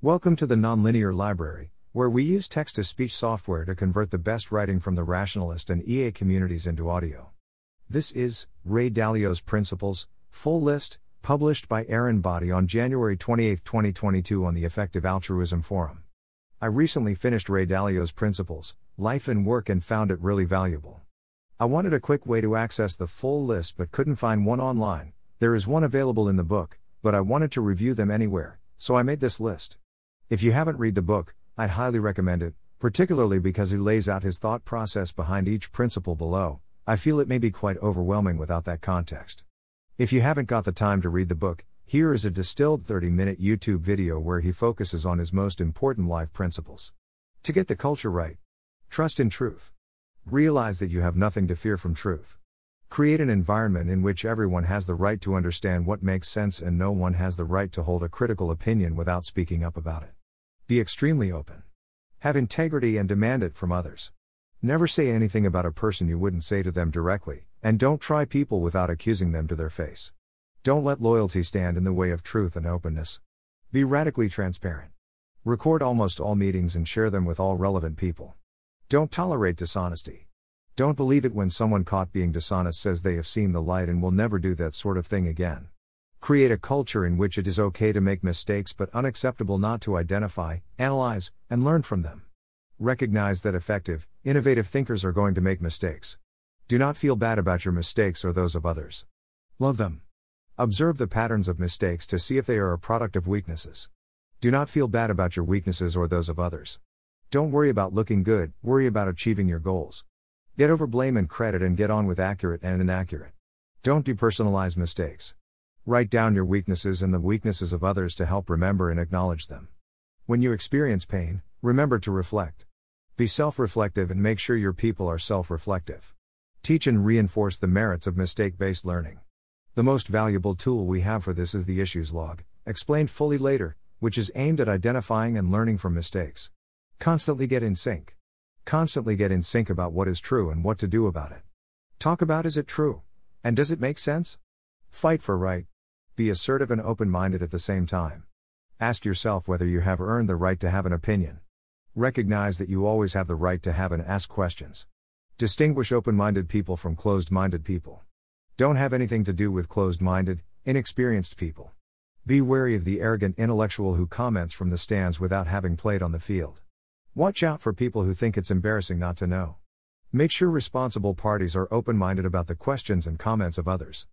Welcome to the Nonlinear Library, where we use text to speech software to convert the best writing from the rationalist and EA communities into audio. This is Ray Dalio's Principles, full list, published by Aaron Boddy on January 28, 2022, on the Effective Altruism Forum. I recently finished Ray Dalio's Principles, Life and Work, and found it really valuable. I wanted a quick way to access the full list but couldn't find one online. There is one available in the book, but I wanted to review them anywhere, so I made this list. If you haven't read the book, I'd highly recommend it, particularly because he lays out his thought process behind each principle below. I feel it may be quite overwhelming without that context. If you haven't got the time to read the book, here is a distilled 30 minute YouTube video where he focuses on his most important life principles. To get the culture right, trust in truth. Realize that you have nothing to fear from truth. Create an environment in which everyone has the right to understand what makes sense and no one has the right to hold a critical opinion without speaking up about it. Be extremely open. Have integrity and demand it from others. Never say anything about a person you wouldn't say to them directly, and don't try people without accusing them to their face. Don't let loyalty stand in the way of truth and openness. Be radically transparent. Record almost all meetings and share them with all relevant people. Don't tolerate dishonesty. Don't believe it when someone caught being dishonest says they have seen the light and will never do that sort of thing again. Create a culture in which it is okay to make mistakes but unacceptable not to identify, analyze, and learn from them. Recognize that effective, innovative thinkers are going to make mistakes. Do not feel bad about your mistakes or those of others. Love them. Observe the patterns of mistakes to see if they are a product of weaknesses. Do not feel bad about your weaknesses or those of others. Don't worry about looking good, worry about achieving your goals. Get over blame and credit and get on with accurate and inaccurate. Don't depersonalize mistakes. Write down your weaknesses and the weaknesses of others to help remember and acknowledge them. When you experience pain, remember to reflect. Be self reflective and make sure your people are self reflective. Teach and reinforce the merits of mistake based learning. The most valuable tool we have for this is the issues log, explained fully later, which is aimed at identifying and learning from mistakes. Constantly get in sync. Constantly get in sync about what is true and what to do about it. Talk about is it true? And does it make sense? Fight for right. Be assertive and open minded at the same time. Ask yourself whether you have earned the right to have an opinion. Recognize that you always have the right to have and ask questions. Distinguish open minded people from closed minded people. Don't have anything to do with closed minded, inexperienced people. Be wary of the arrogant intellectual who comments from the stands without having played on the field. Watch out for people who think it's embarrassing not to know. Make sure responsible parties are open minded about the questions and comments of others.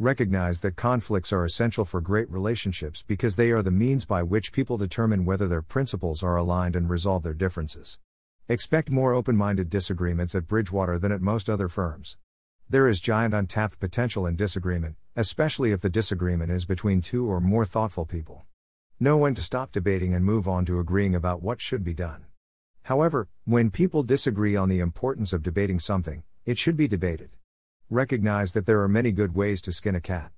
Recognize that conflicts are essential for great relationships because they are the means by which people determine whether their principles are aligned and resolve their differences. Expect more open minded disagreements at Bridgewater than at most other firms. There is giant untapped potential in disagreement, especially if the disagreement is between two or more thoughtful people. Know when to stop debating and move on to agreeing about what should be done. However, when people disagree on the importance of debating something, it should be debated. Recognize that there are many good ways to skin a cat.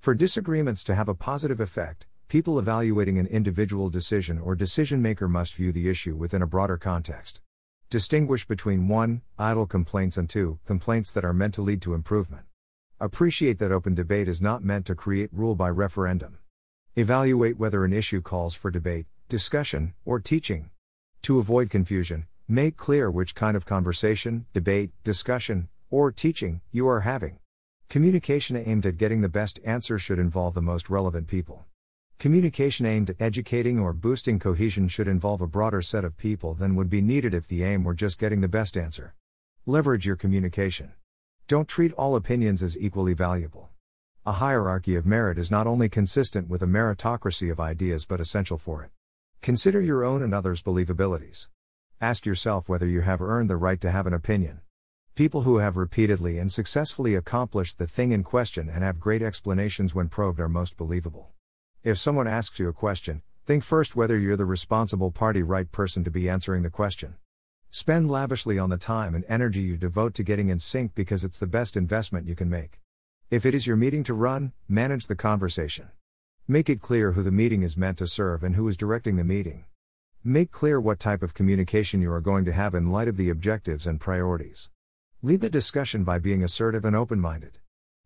For disagreements to have a positive effect, people evaluating an individual decision or decision maker must view the issue within a broader context. Distinguish between 1. Idle complaints and 2. Complaints that are meant to lead to improvement. Appreciate that open debate is not meant to create rule by referendum. Evaluate whether an issue calls for debate, discussion, or teaching. To avoid confusion, make clear which kind of conversation, debate, discussion, or teaching you are having. Communication aimed at getting the best answer should involve the most relevant people. Communication aimed at educating or boosting cohesion should involve a broader set of people than would be needed if the aim were just getting the best answer. Leverage your communication. Don't treat all opinions as equally valuable. A hierarchy of merit is not only consistent with a meritocracy of ideas but essential for it. Consider your own and others' believabilities. Ask yourself whether you have earned the right to have an opinion. People who have repeatedly and successfully accomplished the thing in question and have great explanations when probed are most believable. If someone asks you a question, think first whether you're the responsible party right person to be answering the question. Spend lavishly on the time and energy you devote to getting in sync because it's the best investment you can make. If it is your meeting to run, manage the conversation. Make it clear who the meeting is meant to serve and who is directing the meeting. Make clear what type of communication you are going to have in light of the objectives and priorities. Lead the discussion by being assertive and open minded.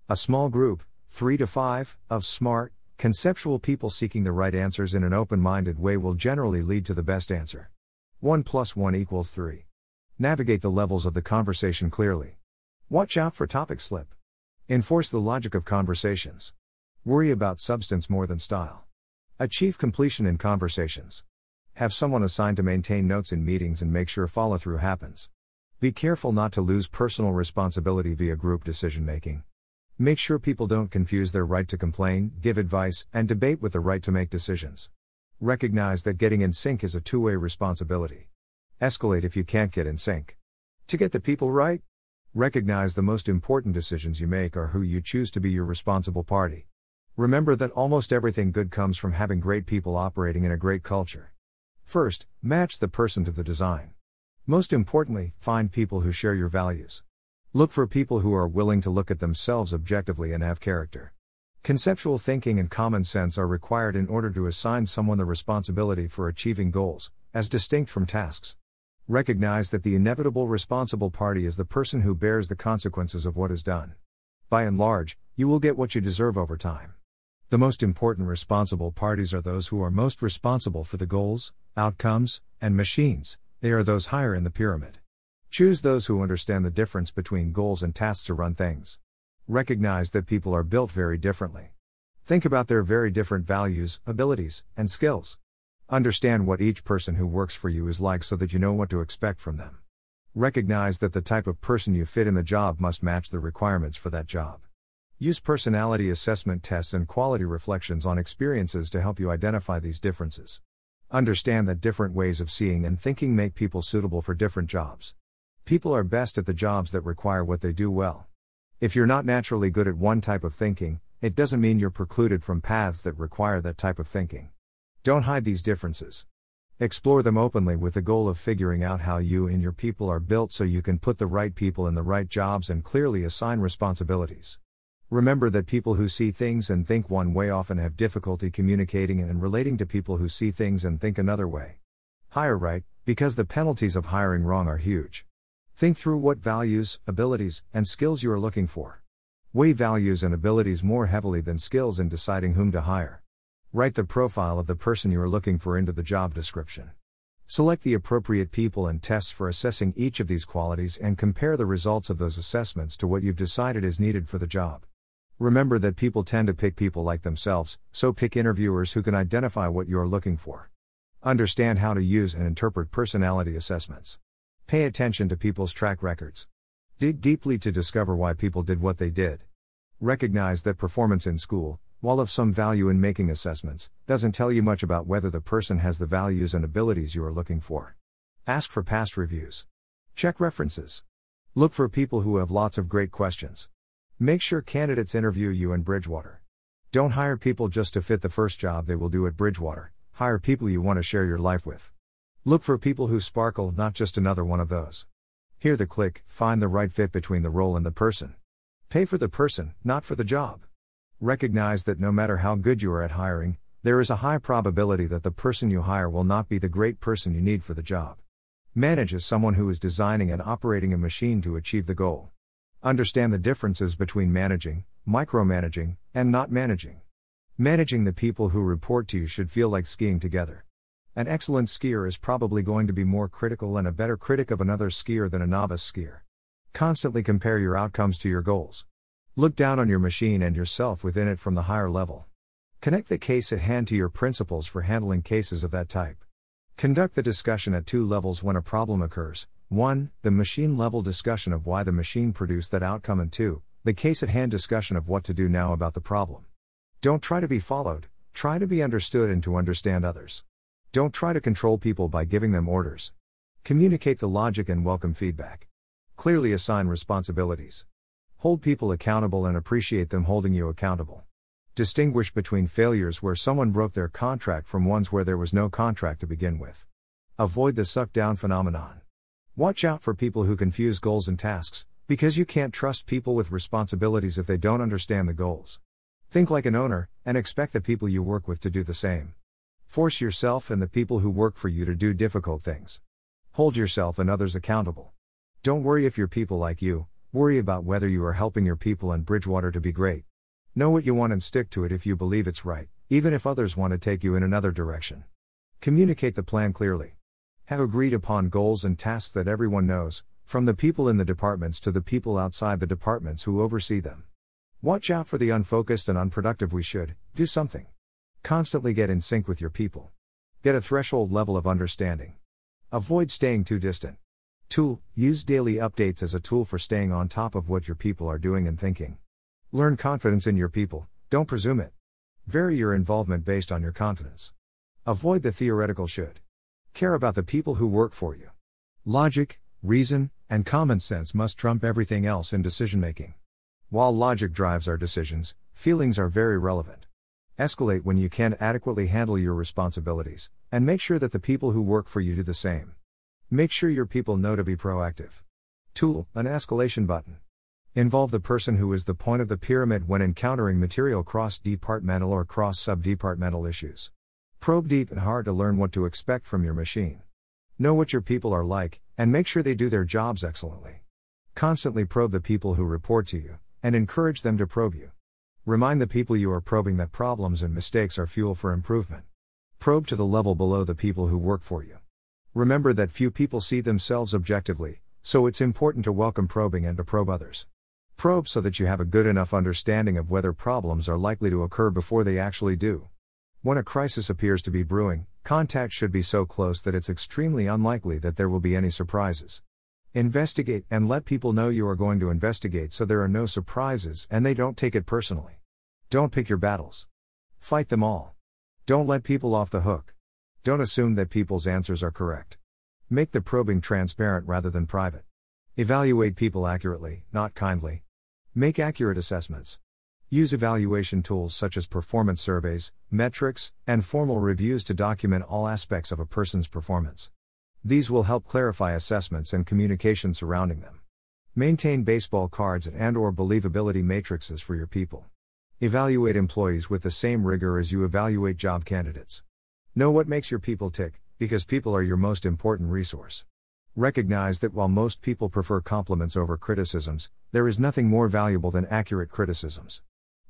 A small group, 3 to 5, of smart, Conceptual people seeking the right answers in an open minded way will generally lead to the best answer. 1 plus 1 equals 3. Navigate the levels of the conversation clearly. Watch out for topic slip. Enforce the logic of conversations. Worry about substance more than style. Achieve completion in conversations. Have someone assigned to maintain notes in meetings and make sure follow through happens. Be careful not to lose personal responsibility via group decision making. Make sure people don't confuse their right to complain, give advice, and debate with the right to make decisions. Recognize that getting in sync is a two way responsibility. Escalate if you can't get in sync. To get the people right, recognize the most important decisions you make are who you choose to be your responsible party. Remember that almost everything good comes from having great people operating in a great culture. First, match the person to the design. Most importantly, find people who share your values. Look for people who are willing to look at themselves objectively and have character. Conceptual thinking and common sense are required in order to assign someone the responsibility for achieving goals, as distinct from tasks. Recognize that the inevitable responsible party is the person who bears the consequences of what is done. By and large, you will get what you deserve over time. The most important responsible parties are those who are most responsible for the goals, outcomes, and machines, they are those higher in the pyramid. Choose those who understand the difference between goals and tasks to run things. Recognize that people are built very differently. Think about their very different values, abilities, and skills. Understand what each person who works for you is like so that you know what to expect from them. Recognize that the type of person you fit in the job must match the requirements for that job. Use personality assessment tests and quality reflections on experiences to help you identify these differences. Understand that different ways of seeing and thinking make people suitable for different jobs. People are best at the jobs that require what they do well. If you're not naturally good at one type of thinking, it doesn't mean you're precluded from paths that require that type of thinking. Don't hide these differences. Explore them openly with the goal of figuring out how you and your people are built so you can put the right people in the right jobs and clearly assign responsibilities. Remember that people who see things and think one way often have difficulty communicating and relating to people who see things and think another way. Hire right, because the penalties of hiring wrong are huge. Think through what values, abilities, and skills you are looking for. Weigh values and abilities more heavily than skills in deciding whom to hire. Write the profile of the person you are looking for into the job description. Select the appropriate people and tests for assessing each of these qualities and compare the results of those assessments to what you've decided is needed for the job. Remember that people tend to pick people like themselves, so pick interviewers who can identify what you're looking for. Understand how to use and interpret personality assessments. Pay attention to people's track records. Dig deeply to discover why people did what they did. Recognize that performance in school, while of some value in making assessments, doesn't tell you much about whether the person has the values and abilities you are looking for. Ask for past reviews. Check references. Look for people who have lots of great questions. Make sure candidates interview you in Bridgewater. Don't hire people just to fit the first job they will do at Bridgewater, hire people you want to share your life with. Look for people who sparkle, not just another one of those. Hear the click, find the right fit between the role and the person. Pay for the person, not for the job. Recognize that no matter how good you are at hiring, there is a high probability that the person you hire will not be the great person you need for the job. Manage as someone who is designing and operating a machine to achieve the goal. Understand the differences between managing, micromanaging, and not managing. Managing the people who report to you should feel like skiing together. An excellent skier is probably going to be more critical and a better critic of another skier than a novice skier. Constantly compare your outcomes to your goals. Look down on your machine and yourself within it from the higher level. Connect the case at hand to your principles for handling cases of that type. Conduct the discussion at two levels when a problem occurs 1. The machine level discussion of why the machine produced that outcome, and 2. The case at hand discussion of what to do now about the problem. Don't try to be followed, try to be understood and to understand others. Don't try to control people by giving them orders. Communicate the logic and welcome feedback. Clearly assign responsibilities. Hold people accountable and appreciate them holding you accountable. Distinguish between failures where someone broke their contract from ones where there was no contract to begin with. Avoid the suck down phenomenon. Watch out for people who confuse goals and tasks, because you can't trust people with responsibilities if they don't understand the goals. Think like an owner, and expect the people you work with to do the same. Force yourself and the people who work for you to do difficult things. Hold yourself and others accountable. Don't worry if your people like you, worry about whether you are helping your people and Bridgewater to be great. Know what you want and stick to it if you believe it's right, even if others want to take you in another direction. Communicate the plan clearly. Have agreed upon goals and tasks that everyone knows, from the people in the departments to the people outside the departments who oversee them. Watch out for the unfocused and unproductive we should do something. Constantly get in sync with your people. Get a threshold level of understanding. Avoid staying too distant. Tool Use daily updates as a tool for staying on top of what your people are doing and thinking. Learn confidence in your people, don't presume it. Vary your involvement based on your confidence. Avoid the theoretical should. Care about the people who work for you. Logic, reason, and common sense must trump everything else in decision making. While logic drives our decisions, feelings are very relevant. Escalate when you can't adequately handle your responsibilities, and make sure that the people who work for you do the same. Make sure your people know to be proactive. Tool, an escalation button. Involve the person who is the point of the pyramid when encountering material cross departmental or cross sub departmental issues. Probe deep and hard to learn what to expect from your machine. Know what your people are like, and make sure they do their jobs excellently. Constantly probe the people who report to you, and encourage them to probe you. Remind the people you are probing that problems and mistakes are fuel for improvement. Probe to the level below the people who work for you. Remember that few people see themselves objectively, so it's important to welcome probing and to probe others. Probe so that you have a good enough understanding of whether problems are likely to occur before they actually do. When a crisis appears to be brewing, contact should be so close that it's extremely unlikely that there will be any surprises. Investigate and let people know you are going to investigate so there are no surprises and they don't take it personally. Don't pick your battles. Fight them all. Don't let people off the hook. Don't assume that people's answers are correct. Make the probing transparent rather than private. Evaluate people accurately, not kindly. Make accurate assessments. Use evaluation tools such as performance surveys, metrics, and formal reviews to document all aspects of a person's performance. These will help clarify assessments and communication surrounding them. Maintain baseball cards and or believability matrices for your people. Evaluate employees with the same rigor as you evaluate job candidates. Know what makes your people tick, because people are your most important resource. Recognize that while most people prefer compliments over criticisms, there is nothing more valuable than accurate criticisms.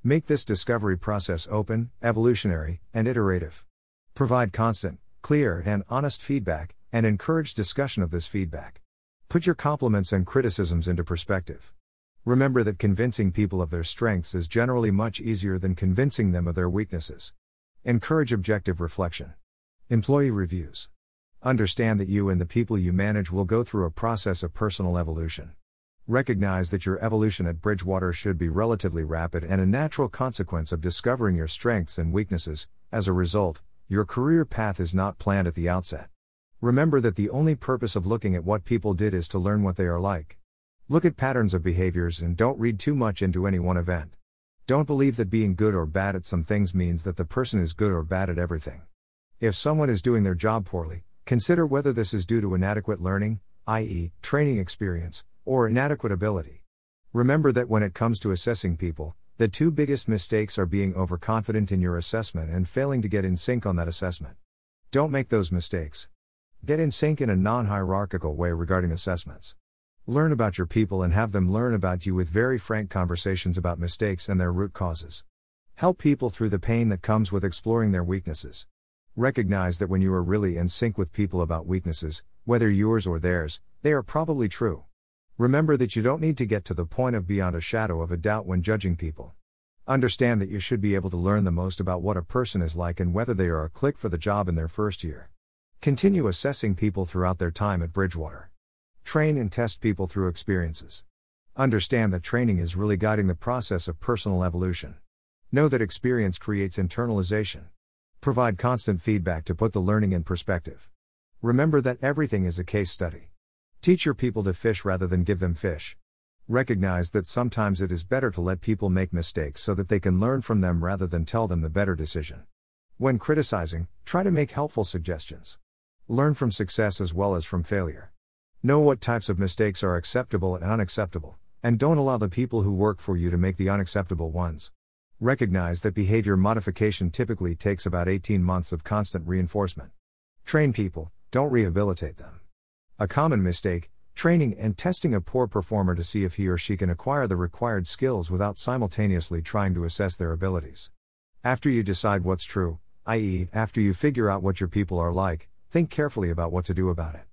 Make this discovery process open, evolutionary, and iterative. Provide constant, clear, and honest feedback, and encourage discussion of this feedback. Put your compliments and criticisms into perspective. Remember that convincing people of their strengths is generally much easier than convincing them of their weaknesses. Encourage objective reflection. Employee reviews. Understand that you and the people you manage will go through a process of personal evolution. Recognize that your evolution at Bridgewater should be relatively rapid and a natural consequence of discovering your strengths and weaknesses. As a result, your career path is not planned at the outset. Remember that the only purpose of looking at what people did is to learn what they are like. Look at patterns of behaviors and don't read too much into any one event. Don't believe that being good or bad at some things means that the person is good or bad at everything. If someone is doing their job poorly, consider whether this is due to inadequate learning, i.e., training experience, or inadequate ability. Remember that when it comes to assessing people, the two biggest mistakes are being overconfident in your assessment and failing to get in sync on that assessment. Don't make those mistakes. Get in sync in a non hierarchical way regarding assessments. Learn about your people and have them learn about you with very frank conversations about mistakes and their root causes. Help people through the pain that comes with exploring their weaknesses. Recognize that when you are really in sync with people about weaknesses, whether yours or theirs, they are probably true. Remember that you don't need to get to the point of beyond a shadow of a doubt when judging people. Understand that you should be able to learn the most about what a person is like and whether they are a click for the job in their first year. Continue assessing people throughout their time at Bridgewater. Train and test people through experiences. Understand that training is really guiding the process of personal evolution. Know that experience creates internalization. Provide constant feedback to put the learning in perspective. Remember that everything is a case study. Teach your people to fish rather than give them fish. Recognize that sometimes it is better to let people make mistakes so that they can learn from them rather than tell them the better decision. When criticizing, try to make helpful suggestions. Learn from success as well as from failure. Know what types of mistakes are acceptable and unacceptable, and don't allow the people who work for you to make the unacceptable ones. Recognize that behavior modification typically takes about 18 months of constant reinforcement. Train people, don't rehabilitate them. A common mistake training and testing a poor performer to see if he or she can acquire the required skills without simultaneously trying to assess their abilities. After you decide what's true, i.e., after you figure out what your people are like, think carefully about what to do about it.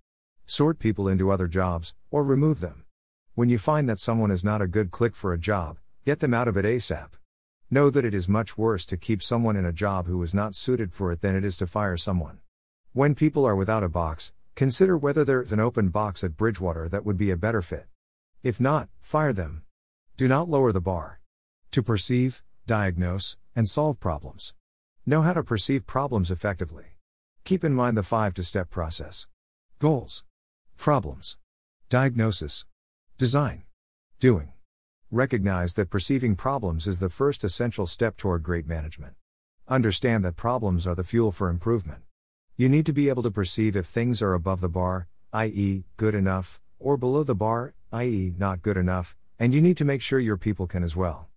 Sort people into other jobs, or remove them. When you find that someone is not a good click for a job, get them out of it ASAP. Know that it is much worse to keep someone in a job who is not suited for it than it is to fire someone. When people are without a box, Consider whether there is an open box at Bridgewater that would be a better fit. If not, fire them. Do not lower the bar. To perceive, diagnose, and solve problems. Know how to perceive problems effectively. Keep in mind the 5 to step process. Goals, problems, diagnosis, design, doing. Recognize that perceiving problems is the first essential step toward great management. Understand that problems are the fuel for improvement. You need to be able to perceive if things are above the bar, i.e., good enough, or below the bar, i.e., not good enough, and you need to make sure your people can as well.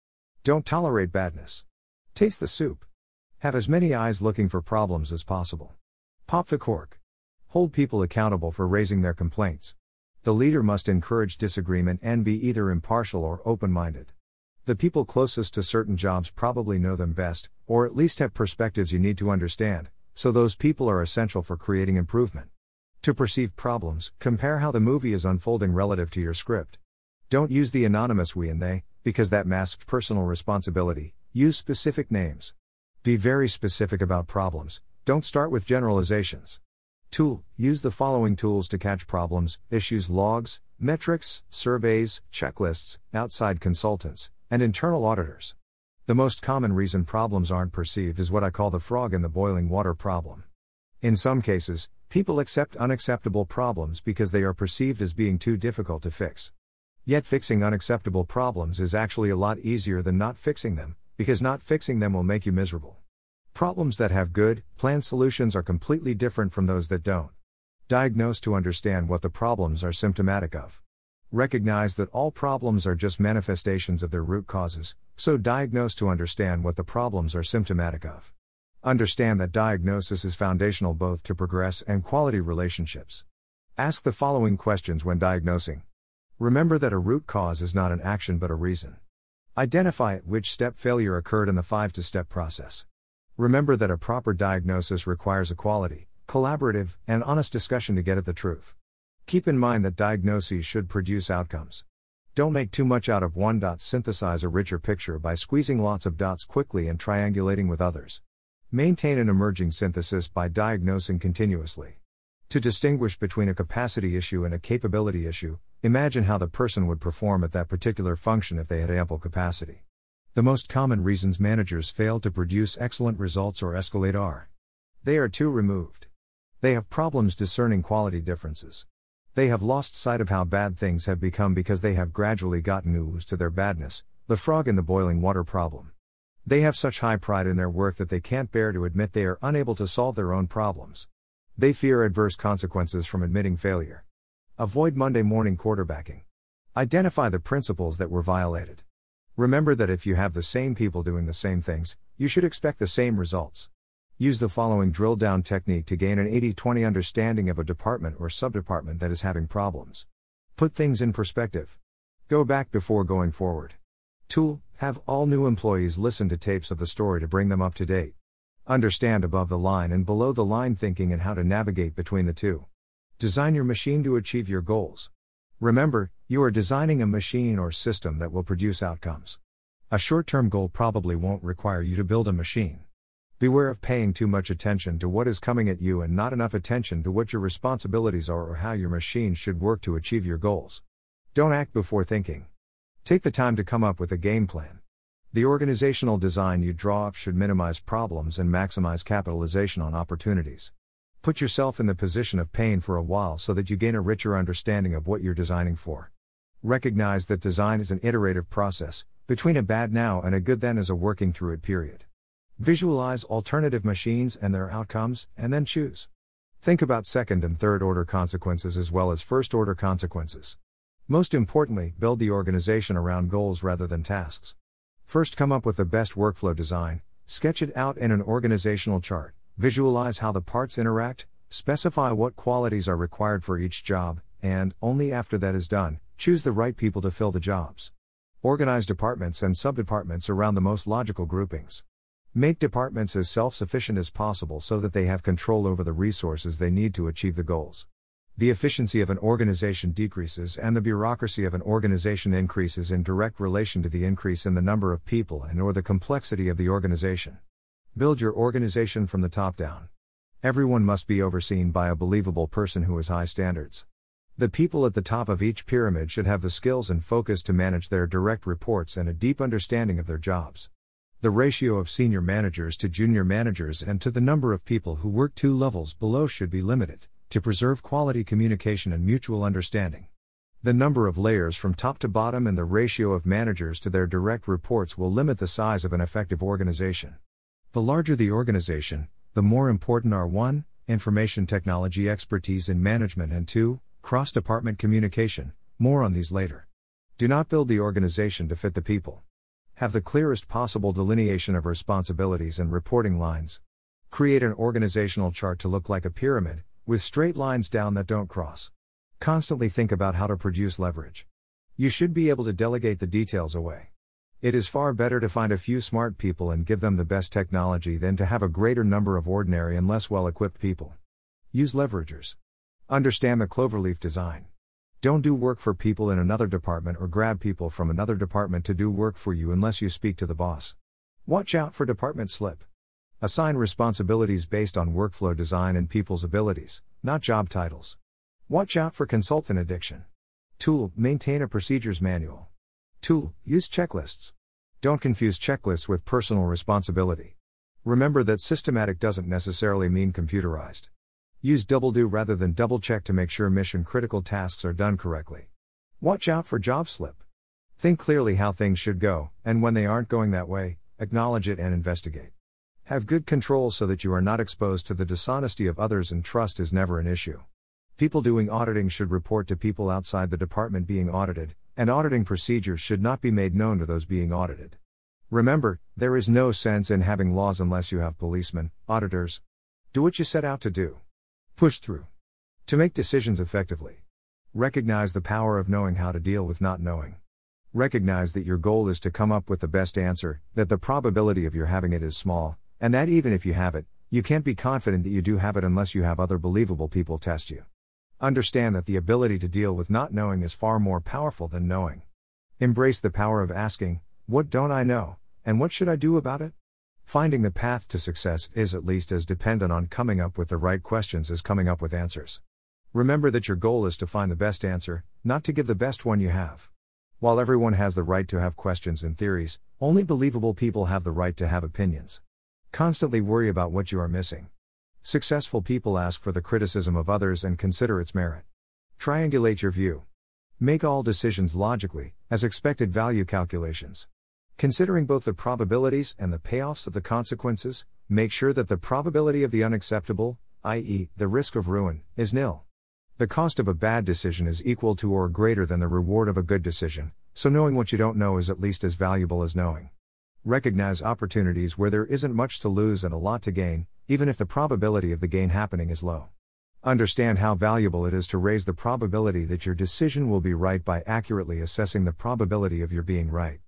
Don't tolerate badness. Taste the soup. Have as many eyes looking for problems as possible. Pop the cork. Hold people accountable for raising their complaints. The leader must encourage disagreement and be either impartial or open minded. The people closest to certain jobs probably know them best, or at least have perspectives you need to understand, so those people are essential for creating improvement. To perceive problems, compare how the movie is unfolding relative to your script. Don't use the anonymous we and they, because that masks personal responsibility. Use specific names. Be very specific about problems, don't start with generalizations. Tool Use the following tools to catch problems, issues logs, metrics, surveys, checklists, outside consultants, and internal auditors. The most common reason problems aren't perceived is what I call the frog in the boiling water problem. In some cases, people accept unacceptable problems because they are perceived as being too difficult to fix. Yet fixing unacceptable problems is actually a lot easier than not fixing them, because not fixing them will make you miserable. Problems that have good, planned solutions are completely different from those that don't. Diagnose to understand what the problems are symptomatic of. Recognize that all problems are just manifestations of their root causes, so diagnose to understand what the problems are symptomatic of. Understand that diagnosis is foundational both to progress and quality relationships. Ask the following questions when diagnosing. Remember that a root cause is not an action but a reason. Identify at which step failure occurred in the 5 to step process. Remember that a proper diagnosis requires a quality, collaborative, and honest discussion to get at the truth. Keep in mind that diagnoses should produce outcomes. Don't make too much out of one dot, synthesize a richer picture by squeezing lots of dots quickly and triangulating with others. Maintain an emerging synthesis by diagnosing continuously. To distinguish between a capacity issue and a capability issue, imagine how the person would perform at that particular function if they had ample capacity. The most common reasons managers fail to produce excellent results or escalate are they are too removed. They have problems discerning quality differences. They have lost sight of how bad things have become because they have gradually gotten used to their badness, the frog in the boiling water problem. They have such high pride in their work that they can't bear to admit they are unable to solve their own problems. They fear adverse consequences from admitting failure. Avoid Monday morning quarterbacking. Identify the principles that were violated. Remember that if you have the same people doing the same things, you should expect the same results. Use the following drill down technique to gain an 80 20 understanding of a department or subdepartment that is having problems. Put things in perspective. Go back before going forward. Tool Have all new employees listen to tapes of the story to bring them up to date. Understand above the line and below the line thinking and how to navigate between the two. Design your machine to achieve your goals. Remember, you are designing a machine or system that will produce outcomes. A short term goal probably won't require you to build a machine. Beware of paying too much attention to what is coming at you and not enough attention to what your responsibilities are or how your machine should work to achieve your goals. Don't act before thinking. Take the time to come up with a game plan. The organizational design you draw up should minimize problems and maximize capitalization on opportunities. Put yourself in the position of pain for a while so that you gain a richer understanding of what you're designing for. Recognize that design is an iterative process, between a bad now and a good then is a working through it period. Visualize alternative machines and their outcomes, and then choose. Think about second and third order consequences as well as first order consequences. Most importantly, build the organization around goals rather than tasks. First, come up with the best workflow design, sketch it out in an organizational chart, visualize how the parts interact, specify what qualities are required for each job, and, only after that is done, choose the right people to fill the jobs. Organize departments and subdepartments around the most logical groupings. Make departments as self sufficient as possible so that they have control over the resources they need to achieve the goals. The efficiency of an organization decreases and the bureaucracy of an organization increases in direct relation to the increase in the number of people and or the complexity of the organization. Build your organization from the top down. Everyone must be overseen by a believable person who has high standards. The people at the top of each pyramid should have the skills and focus to manage their direct reports and a deep understanding of their jobs. The ratio of senior managers to junior managers and to the number of people who work two levels below should be limited, to preserve quality communication and mutual understanding. The number of layers from top to bottom and the ratio of managers to their direct reports will limit the size of an effective organization. The larger the organization, the more important are 1. Information technology expertise in management and 2 Cross department communication, more on these later. Do not build the organization to fit the people. Have the clearest possible delineation of responsibilities and reporting lines. Create an organizational chart to look like a pyramid, with straight lines down that don't cross. Constantly think about how to produce leverage. You should be able to delegate the details away. It is far better to find a few smart people and give them the best technology than to have a greater number of ordinary and less well equipped people. Use leveragers. Understand the cloverleaf design. Don't do work for people in another department or grab people from another department to do work for you unless you speak to the boss. Watch out for department slip. Assign responsibilities based on workflow design and people's abilities, not job titles. Watch out for consultant addiction. Tool Maintain a procedures manual. Tool Use checklists. Don't confuse checklists with personal responsibility. Remember that systematic doesn't necessarily mean computerized. Use double do rather than double check to make sure mission critical tasks are done correctly. Watch out for job slip. Think clearly how things should go, and when they aren't going that way, acknowledge it and investigate. Have good control so that you are not exposed to the dishonesty of others and trust is never an issue. People doing auditing should report to people outside the department being audited, and auditing procedures should not be made known to those being audited. Remember, there is no sense in having laws unless you have policemen, auditors. Do what you set out to do. Push through. To make decisions effectively. Recognize the power of knowing how to deal with not knowing. Recognize that your goal is to come up with the best answer, that the probability of your having it is small, and that even if you have it, you can't be confident that you do have it unless you have other believable people test you. Understand that the ability to deal with not knowing is far more powerful than knowing. Embrace the power of asking, What don't I know, and what should I do about it? Finding the path to success is at least as dependent on coming up with the right questions as coming up with answers. Remember that your goal is to find the best answer, not to give the best one you have. While everyone has the right to have questions and theories, only believable people have the right to have opinions. Constantly worry about what you are missing. Successful people ask for the criticism of others and consider its merit. Triangulate your view. Make all decisions logically, as expected value calculations. Considering both the probabilities and the payoffs of the consequences, make sure that the probability of the unacceptable, i.e., the risk of ruin, is nil. The cost of a bad decision is equal to or greater than the reward of a good decision, so knowing what you don't know is at least as valuable as knowing. Recognize opportunities where there isn't much to lose and a lot to gain, even if the probability of the gain happening is low. Understand how valuable it is to raise the probability that your decision will be right by accurately assessing the probability of your being right.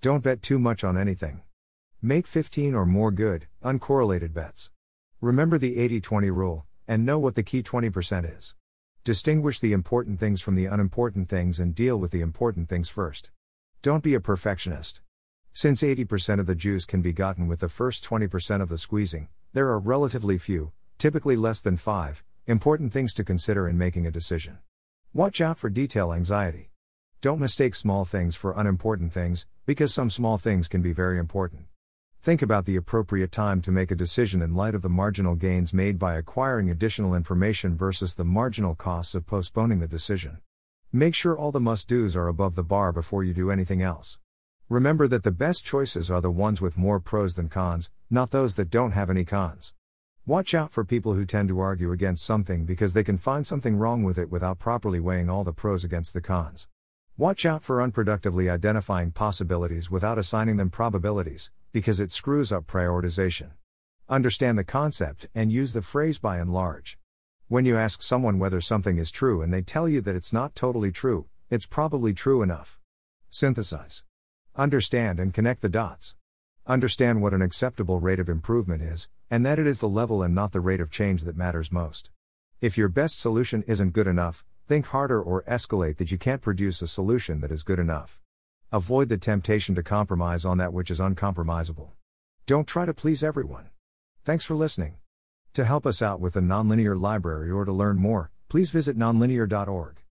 Don't bet too much on anything. Make 15 or more good, uncorrelated bets. Remember the 80 20 rule, and know what the key 20% is. Distinguish the important things from the unimportant things and deal with the important things first. Don't be a perfectionist. Since 80% of the juice can be gotten with the first 20% of the squeezing, there are relatively few, typically less than 5, important things to consider in making a decision. Watch out for detail anxiety. Don't mistake small things for unimportant things, because some small things can be very important. Think about the appropriate time to make a decision in light of the marginal gains made by acquiring additional information versus the marginal costs of postponing the decision. Make sure all the must do's are above the bar before you do anything else. Remember that the best choices are the ones with more pros than cons, not those that don't have any cons. Watch out for people who tend to argue against something because they can find something wrong with it without properly weighing all the pros against the cons. Watch out for unproductively identifying possibilities without assigning them probabilities, because it screws up prioritization. Understand the concept and use the phrase by and large. When you ask someone whether something is true and they tell you that it's not totally true, it's probably true enough. Synthesize. Understand and connect the dots. Understand what an acceptable rate of improvement is, and that it is the level and not the rate of change that matters most. If your best solution isn't good enough, think harder or escalate that you can't produce a solution that is good enough. Avoid the temptation to compromise on that which is uncompromisable. Don't try to please everyone. Thanks for listening. To help us out with the Nonlinear Library or to learn more, please visit nonlinear.org.